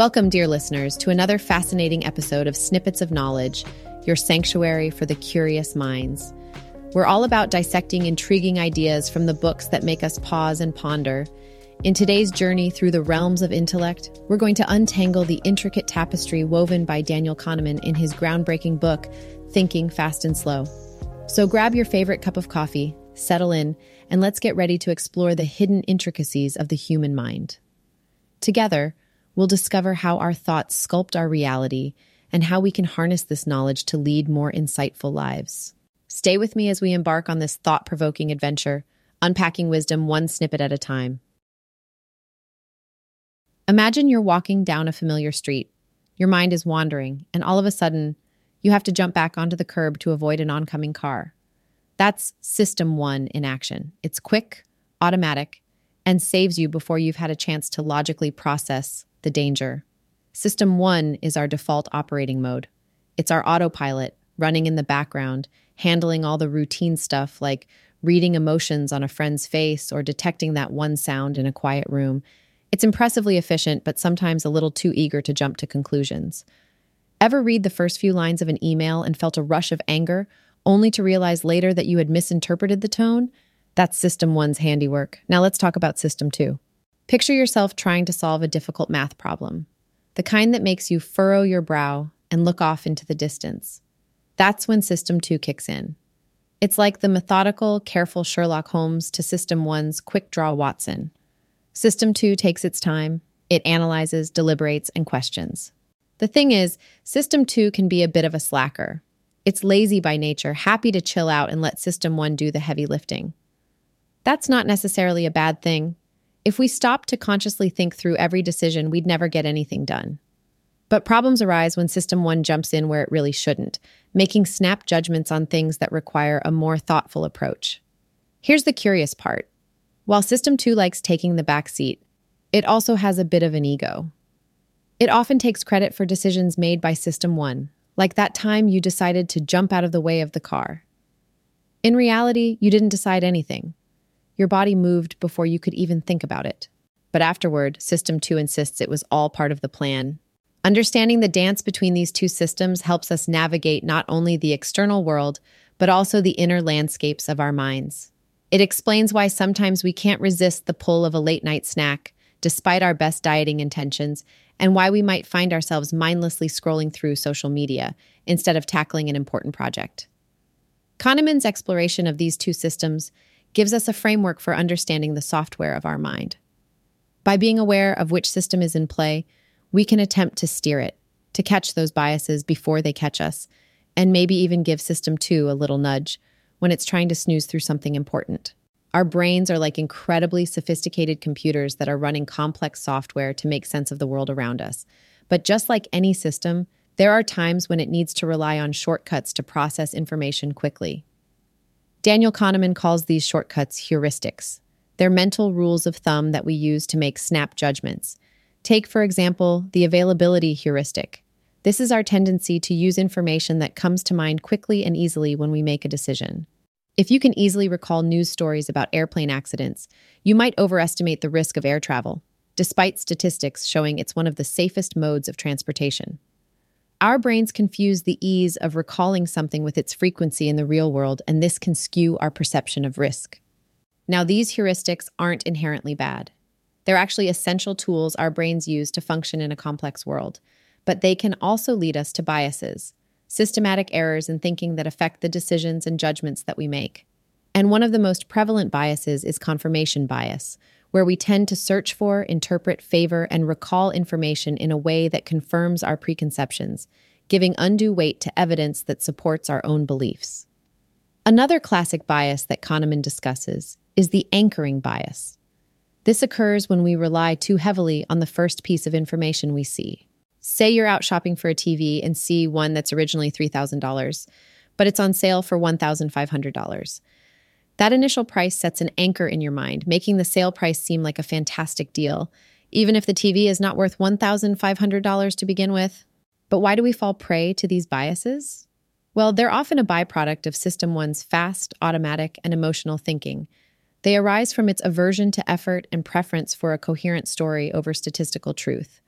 Welcome, dear listeners, to another fascinating episode of Snippets of Knowledge, your sanctuary for the curious minds. We're all about dissecting intriguing ideas from the books that make us pause and ponder. In today's journey through the realms of intellect, we're going to untangle the intricate tapestry woven by Daniel Kahneman in his groundbreaking book, Thinking Fast and Slow. So grab your favorite cup of coffee, settle in, and let's get ready to explore the hidden intricacies of the human mind. Together, we'll discover how our thoughts sculpt our reality and how we can harness this knowledge to lead more insightful lives. Stay with me as we embark on this thought provoking adventure, unpacking wisdom one snippet at a time. Imagine you're walking down a familiar street. Your mind is wandering, and all of a sudden, you have to jump back onto the curb to avoid an oncoming car. That's System 1 in action. It's quick, automatic, and saves you before you've had a chance to logically process the danger. System 1 is our default operating mode. It's our autopilot running in the background, handling all the routine stuff like reading emotions on a friend's face or detecting that one sound in a quiet room. It's impressively efficient, but sometimes a little too eager to jump to conclusions. Ever read the first few lines of an email and felt a rush of anger, only to realize later that you had misinterpreted the tone? That's System 1's handiwork. Now let's talk about System 2. Picture yourself trying to solve a difficult math problem, the kind that makes you furrow your brow and look off into the distance. That's when System 2 kicks in. It's like the methodical, careful Sherlock Holmes to System 1's quick draw Watson. System 2 takes its time, it analyzes, deliberates, and questions. The thing is, System 2 can be a bit of a slacker. It's lazy by nature, happy to chill out and let System 1 do the heavy lifting. That's not necessarily a bad thing. If we stopped to consciously think through every decision, we'd never get anything done. But problems arise when System 1 jumps in where it really shouldn't, making snap judgments on things that require a more thoughtful approach. Here's the curious part while System 2 likes taking the back seat, it also has a bit of an ego. It often takes credit for decisions made by System 1, like that time you decided to jump out of the way of the car. In reality, you didn't decide anything. Your body moved before you could even think about it. But afterward, System 2 insists it was all part of the plan. Understanding the dance between these two systems helps us navigate not only the external world, but also the inner landscapes of our minds. It explains why sometimes we can't resist the pull of a late night snack, despite our best dieting intentions, and why we might find ourselves mindlessly scrolling through social media instead of tackling an important project. Kahneman's exploration of these two systems gives us a framework for understanding the software of our mind. By being aware of which system is in play, we can attempt to steer it, to catch those biases before they catch us, and maybe even give System 2 a little nudge when it's trying to snooze through something important. Our brains are like incredibly sophisticated computers that are running complex software to make sense of the world around us. But just like any system, there are times when it needs to rely on shortcuts to process information quickly. Daniel Kahneman calls these shortcuts heuristics. They're mental rules of thumb that we use to make snap judgments. Take, for example, the availability heuristic. This is our tendency to use information that comes to mind quickly and easily when we make a decision. If you can easily recall news stories about airplane accidents, you might overestimate the risk of air travel, despite statistics showing it's one of the safest modes of transportation. Our brains confuse the ease of recalling something with its frequency in the real world, and this can skew our perception of risk. Now, these heuristics aren't inherently bad. They're actually essential tools our brains use to function in a complex world, but they can also lead us to biases, systematic errors in thinking that affect the decisions and judgments that we make. And one of the most prevalent biases is confirmation bias, where we tend to search for, interpret, favor, and recall information in a way that confirms our preconceptions, giving undue weight to evidence that supports our own beliefs. Another classic bias that Kahneman discusses is the anchoring bias. This occurs when we rely too heavily on the first piece of information we see. Say you're out shopping for a TV and see one that's originally $3,000, but it's on sale for $1,500. That initial price sets an anchor in your mind, making the sale price seem like a fantastic deal, even if the TV is not worth $1,500 to begin with. But why do we fall prey to these biases? Well, they're often a byproduct of System 1's fast, automatic, and emotional thinking. They arise from its aversion to effort and preference for a coherent story over statistical truth.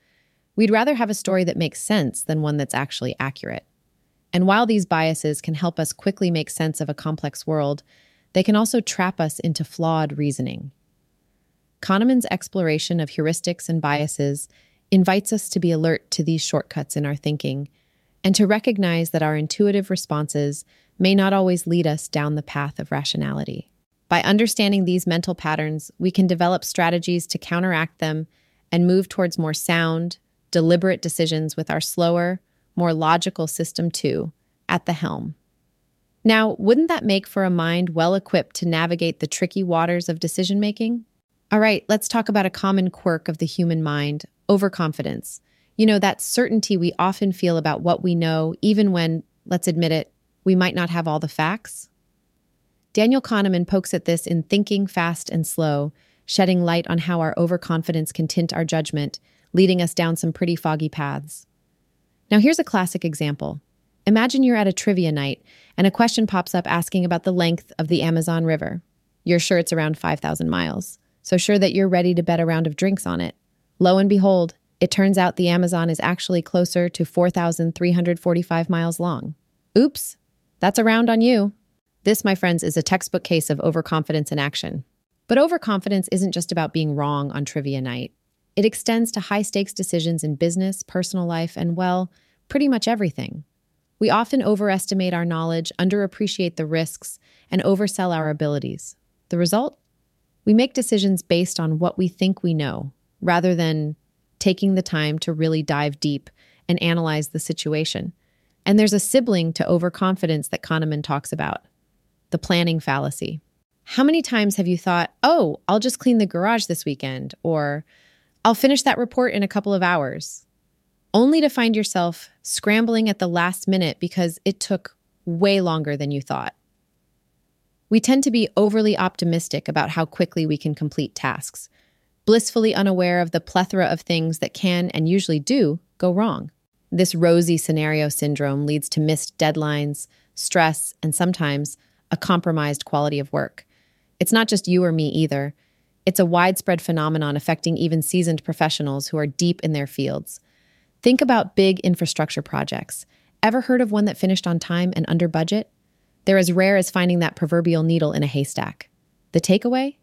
We'd rather have a story that makes sense than one that's actually accurate. And while these biases can help us quickly make sense of a complex world, they can also trap us into flawed reasoning. Kahneman's exploration of heuristics and biases invites us to be alert to these shortcuts in our thinking and to recognize that our intuitive responses may not always lead us down the path of rationality. By understanding these mental patterns, we can develop strategies to counteract them and move towards more sound, deliberate decisions with our slower, more logical system two at the helm. Now, wouldn't that make for a mind well equipped to navigate the tricky waters of decision making? All right, let's talk about a common quirk of the human mind overconfidence. You know, that certainty we often feel about what we know, even when, let's admit it, we might not have all the facts. Daniel Kahneman pokes at this in Thinking Fast and Slow, shedding light on how our overconfidence can tint our judgment, leading us down some pretty foggy paths. Now, here's a classic example. Imagine you're at a trivia night and a question pops up asking about the length of the Amazon River. You're sure it's around 5,000 miles, so sure that you're ready to bet a round of drinks on it. Lo and behold, it turns out the Amazon is actually closer to 4,345 miles long. Oops, that's a round on you. This, my friends, is a textbook case of overconfidence in action. But overconfidence isn't just about being wrong on trivia night. It extends to high stakes decisions in business, personal life, and, well, pretty much everything. We often overestimate our knowledge, underappreciate the risks, and oversell our abilities. The result? We make decisions based on what we think we know, rather than taking the time to really dive deep and analyze the situation. And there's a sibling to overconfidence that Kahneman talks about the planning fallacy. How many times have you thought, oh, I'll just clean the garage this weekend, or I'll finish that report in a couple of hours, only to find yourself scrambling at the last minute because it took way longer than you thought? We tend to be overly optimistic about how quickly we can complete tasks, blissfully unaware of the plethora of things that can and usually do go wrong. This rosy scenario syndrome leads to missed deadlines, stress, and sometimes a compromised quality of work. It's not just you or me either. It's a widespread phenomenon affecting even seasoned professionals who are deep in their fields. Think about big infrastructure projects. Ever heard of one that finished on time and under budget? They're as rare as finding that proverbial needle in a haystack. The takeaway?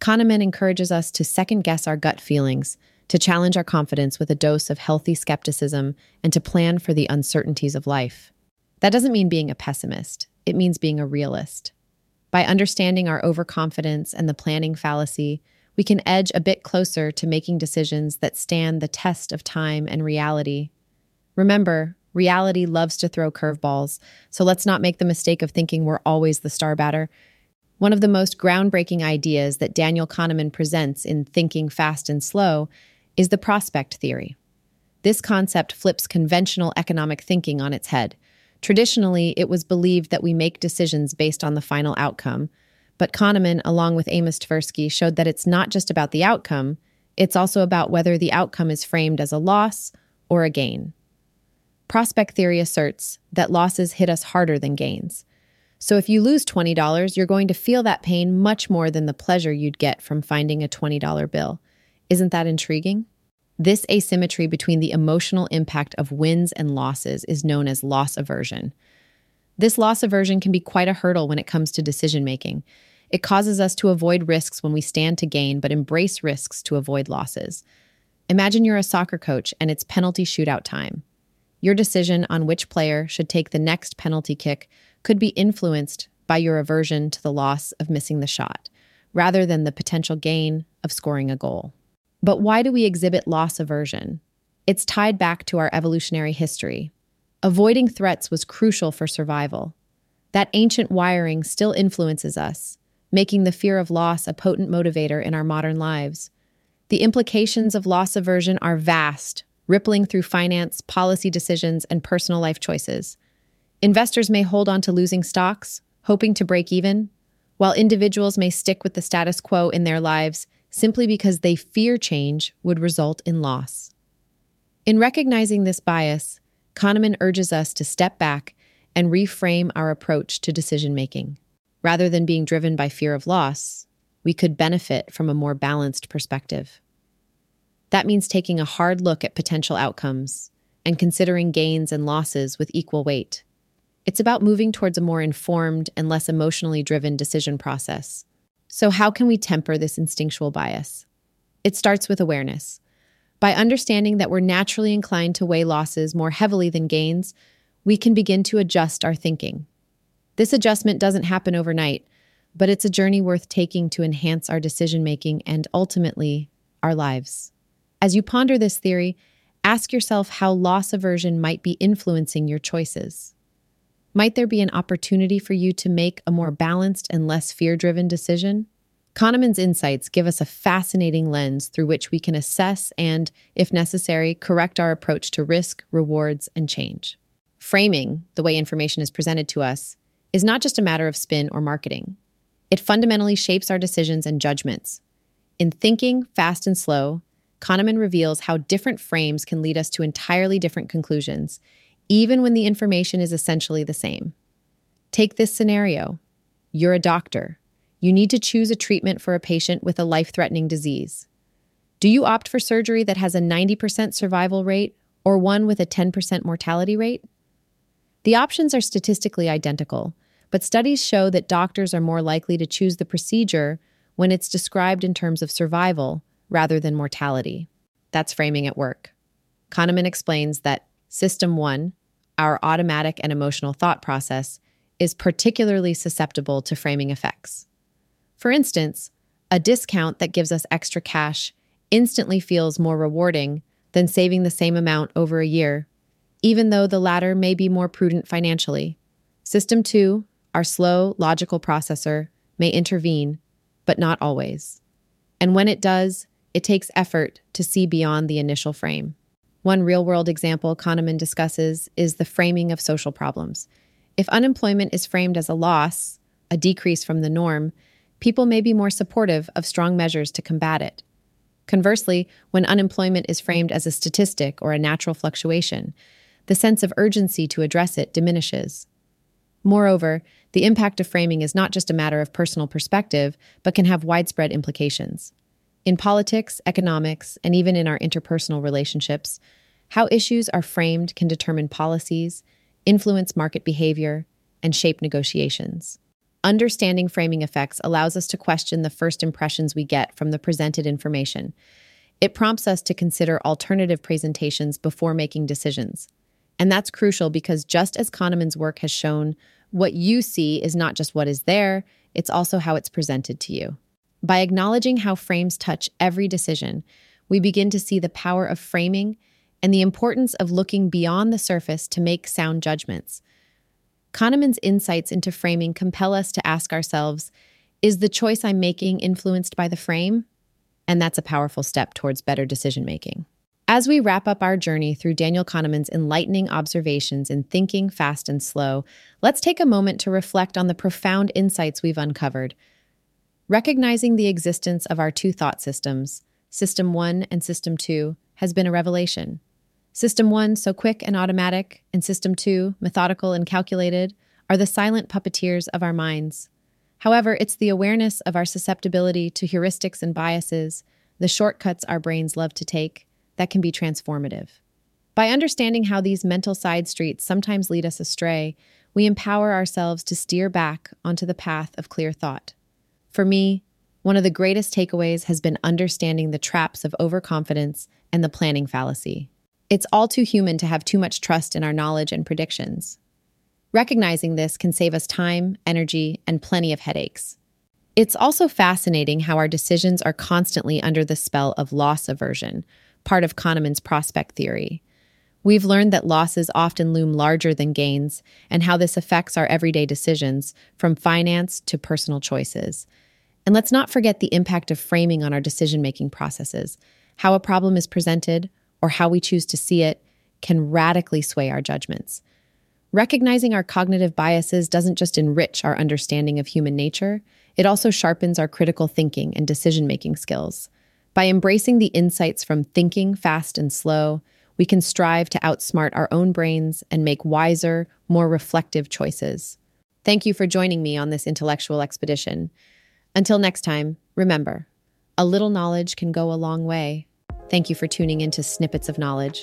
Kahneman encourages us to second guess our gut feelings, to challenge our confidence with a dose of healthy skepticism, and to plan for the uncertainties of life. That doesn't mean being a pessimist, it means being a realist. By understanding our overconfidence and the planning fallacy, we can edge a bit closer to making decisions that stand the test of time and reality. Remember, reality loves to throw curveballs, so let's not make the mistake of thinking we're always the star batter. One of the most groundbreaking ideas that Daniel Kahneman presents in Thinking Fast and Slow is the prospect theory. This concept flips conventional economic thinking on its head. Traditionally, it was believed that we make decisions based on the final outcome, but Kahneman, along with Amos Tversky, showed that it's not just about the outcome, it's also about whether the outcome is framed as a loss or a gain. Prospect theory asserts that losses hit us harder than gains. So if you lose $20, you're going to feel that pain much more than the pleasure you'd get from finding a $20 bill. Isn't that intriguing? This asymmetry between the emotional impact of wins and losses is known as loss aversion. This loss aversion can be quite a hurdle when it comes to decision making. It causes us to avoid risks when we stand to gain, but embrace risks to avoid losses. Imagine you're a soccer coach and it's penalty shootout time. Your decision on which player should take the next penalty kick could be influenced by your aversion to the loss of missing the shot, rather than the potential gain of scoring a goal. But why do we exhibit loss aversion? It's tied back to our evolutionary history. Avoiding threats was crucial for survival. That ancient wiring still influences us, making the fear of loss a potent motivator in our modern lives. The implications of loss aversion are vast, rippling through finance, policy decisions, and personal life choices. Investors may hold on to losing stocks, hoping to break even, while individuals may stick with the status quo in their lives simply because they fear change would result in loss. In recognizing this bias, Kahneman urges us to step back and reframe our approach to decision making. Rather than being driven by fear of loss, we could benefit from a more balanced perspective. That means taking a hard look at potential outcomes and considering gains and losses with equal weight. It's about moving towards a more informed and less emotionally driven decision process. So, how can we temper this instinctual bias? It starts with awareness. By understanding that we're naturally inclined to weigh losses more heavily than gains, we can begin to adjust our thinking. This adjustment doesn't happen overnight, but it's a journey worth taking to enhance our decision making and ultimately our lives. As you ponder this theory, ask yourself how loss aversion might be influencing your choices. Might there be an opportunity for you to make a more balanced and less fear driven decision? Kahneman's insights give us a fascinating lens through which we can assess and, if necessary, correct our approach to risk, rewards, and change. Framing, the way information is presented to us, is not just a matter of spin or marketing. It fundamentally shapes our decisions and judgments. In Thinking, Fast and Slow, Kahneman reveals how different frames can lead us to entirely different conclusions, even when the information is essentially the same. Take this scenario you're a doctor you need to choose a treatment for a patient with a life threatening disease. Do you opt for surgery that has a 90% survival rate or one with a 10% mortality rate? The options are statistically identical, but studies show that doctors are more likely to choose the procedure when it's described in terms of survival rather than mortality. That's framing at work. Kahneman explains that System 1, our automatic and emotional thought process, is particularly susceptible to framing effects. For instance, a discount that gives us extra cash instantly feels more rewarding than saving the same amount over a year, even though the latter may be more prudent financially. System 2, our slow, logical processor, may intervene, but not always. And when it does, it takes effort to see beyond the initial frame. One real world example Kahneman discusses is the framing of social problems. If unemployment is framed as a loss, a decrease from the norm, people may be more supportive of strong measures to combat it. Conversely, when unemployment is framed as a statistic or a natural fluctuation, the sense of urgency to address it diminishes. Moreover, the impact of framing is not just a matter of personal perspective, but can have widespread implications. In politics, economics, and even in our interpersonal relationships, how issues are framed can determine policies, influence market behavior, and shape negotiations. Understanding framing effects allows us to question the first impressions we get from the presented information. It prompts us to consider alternative presentations before making decisions. And that's crucial because just as Kahneman's work has shown, what you see is not just what is there, it's also how it's presented to you. By acknowledging how frames touch every decision, we begin to see the power of framing and the importance of looking beyond the surface to make sound judgments. Kahneman's insights into framing compel us to ask ourselves is the choice I'm making influenced by the frame? And that's a powerful step towards better decision making. As we wrap up our journey through Daniel Kahneman's enlightening observations in Thinking Fast and Slow, let's take a moment to reflect on the profound insights we've uncovered. Recognizing the existence of our two thought systems, System 1 and System 2, has been a revelation. System 1, so quick and automatic, and System 2, methodical and calculated, are the silent puppeteers of our minds. However, it's the awareness of our susceptibility to heuristics and biases, the shortcuts our brains love to take, that can be transformative. By understanding how these mental side streets sometimes lead us astray, we empower ourselves to steer back onto the path of clear thought. For me, one of the greatest takeaways has been understanding the traps of overconfidence and the planning fallacy. It's all too human to have too much trust in our knowledge and predictions. Recognizing this can save us time, energy, and plenty of headaches. It's also fascinating how our decisions are constantly under the spell of loss aversion, part of Kahneman's prospect theory. We've learned that losses often loom larger than gains, and how this affects our everyday decisions, from finance to personal choices. And let's not forget the impact of framing on our decision making processes, how a problem is presented, or how we choose to see it can radically sway our judgments. Recognizing our cognitive biases doesn't just enrich our understanding of human nature, it also sharpens our critical thinking and decision making skills. By embracing the insights from thinking fast and slow, we can strive to outsmart our own brains and make wiser, more reflective choices. Thank you for joining me on this intellectual expedition. Until next time, remember a little knowledge can go a long way. Thank you for tuning into Snippets of Knowledge.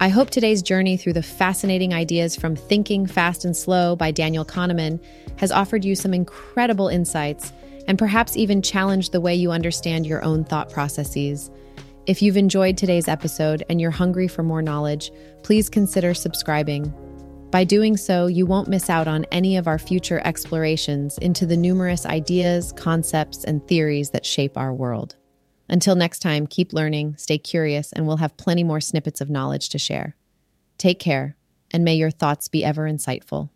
I hope today's journey through the fascinating ideas from Thinking Fast and Slow by Daniel Kahneman has offered you some incredible insights and perhaps even challenge the way you understand your own thought processes. If you've enjoyed today's episode and you're hungry for more knowledge, please consider subscribing. By doing so, you won't miss out on any of our future explorations into the numerous ideas, concepts, and theories that shape our world. Until next time, keep learning, stay curious, and we'll have plenty more snippets of knowledge to share. Take care, and may your thoughts be ever insightful.